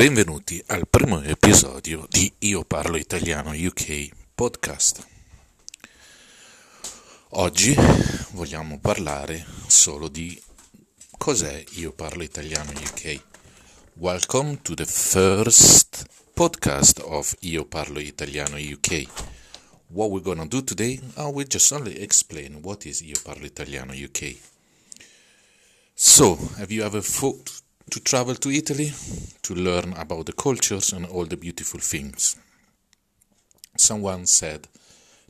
Benvenuti al primo episodio di Io parlo italiano UK podcast. Oggi vogliamo parlare solo di cos'è Io parlo italiano UK. Welcome to the first podcast of Io parlo italiano UK. What we're gonna do today, I will just only explain what is Io parlo italiano UK. So, have you ever thought to travel to Italy to learn about the cultures and all the beautiful things. Someone said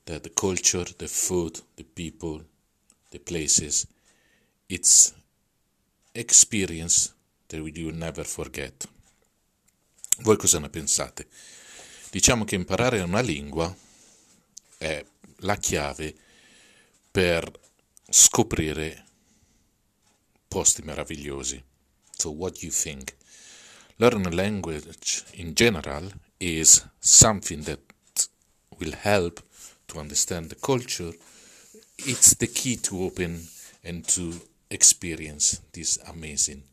that the culture, the food, the people, the places, it's experience that you never forget. Voi cosa ne pensate? Diciamo che imparare una lingua è la chiave per scoprire posti meravigliosi. So, what you think? Learning a language in general is something that will help to understand the culture. It's the key to open and to experience this amazing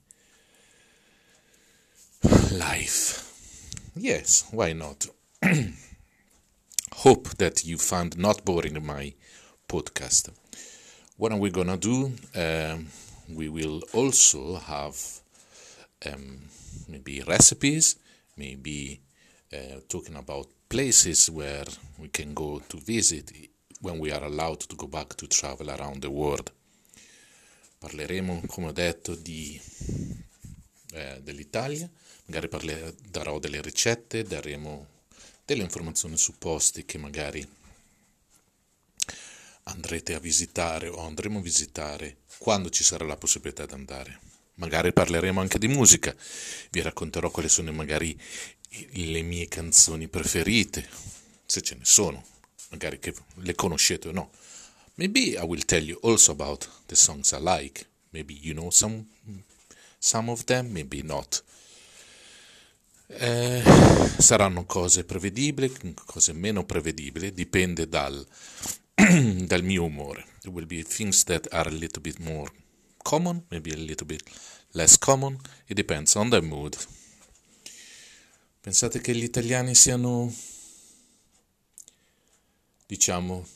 life. Yes, why not? Hope that you found not boring my podcast. What are we gonna do? Um, we will also have um, maybe recipes, maybe uh, talking about places where we can go to visit when we are allowed to go back to travel around the world. Parleremo, come ho detto, di, eh, dell'Italia, magari parlerò, darò delle ricette, daremo delle informazioni su posti che magari andrete a visitare o andremo a visitare quando ci sarà la possibilità di andare magari parleremo anche di musica, vi racconterò quali sono magari le mie canzoni preferite, se ce ne sono, magari che le conoscete o no. Maybe I will tell you also about the songs I like. Maybe you know some, some of them, maybe not. Eh, saranno cose prevedibili, cose meno prevedibili, dipende dal, dal mio umore. There will be things that are a little bit more common, maybe a little bit less common, it depends on the mood. Pensate che gli italiani siano, diciamo,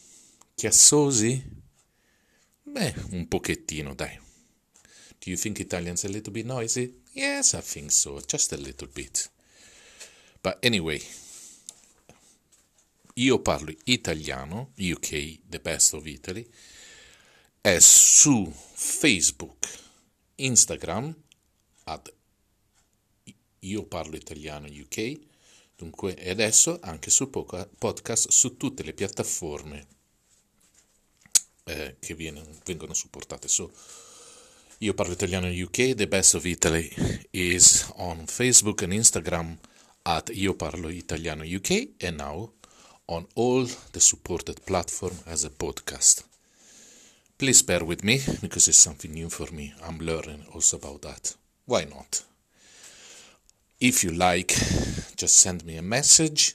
chiassosi? Beh, un pochettino, dai. Do you think Italians a little bit noisy? Yes, I think so, just a little bit. But anyway, io parlo italiano, UK, the best of Italy, è su Facebook, Instagram, ad Io parlo italiano UK, dunque e adesso anche su podcast su tutte le piattaforme eh, che viene, vengono supportate. So, io parlo italiano UK, The Best of Italy is on Facebook and Instagram at Io parlo italiano UK and now on all the supported platform as a podcast. Please bear with me because it's something new for me. I'm learning also about that. Why not? If you like, just send me a message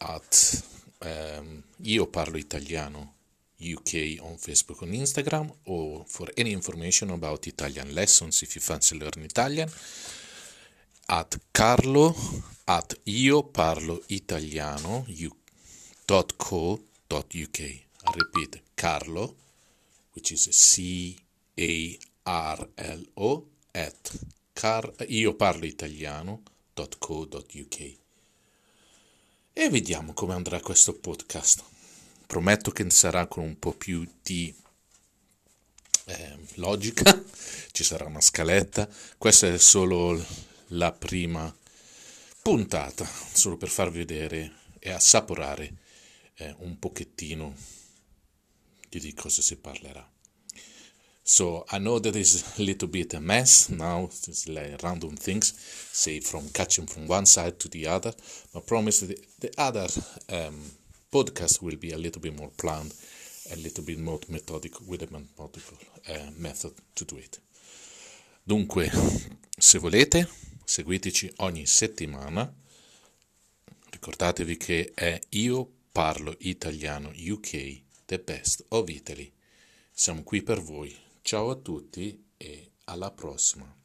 at um, Io Parlo Italiano UK on Facebook and Instagram, or for any information about Italian lessons if you fancy learn Italian, at Carlo at Io Parlo Italiano .co.uk. I repeat, Carlo which is C A R L O at car, io parlo italiano.co.uk e vediamo come andrà questo podcast. Prometto che sarà con un po' più di eh, logica, ci sarà una scaletta. Questa è solo la prima puntata, solo per farvi vedere e assaporare eh, un pochettino di cosa si parlerà. So I know that is a little bit a mess now, it's like random things, say from catching from one side to the other, but I promise that the other um, podcast will be a little bit more planned, a little bit more methodical, with a methodical uh, method to do it. Dunque, se volete, seguiteci ogni settimana, ricordatevi che è Io Parlo Italiano UK The Best of Italy. Siamo qui per voi. Ciao a tutti e alla prossima.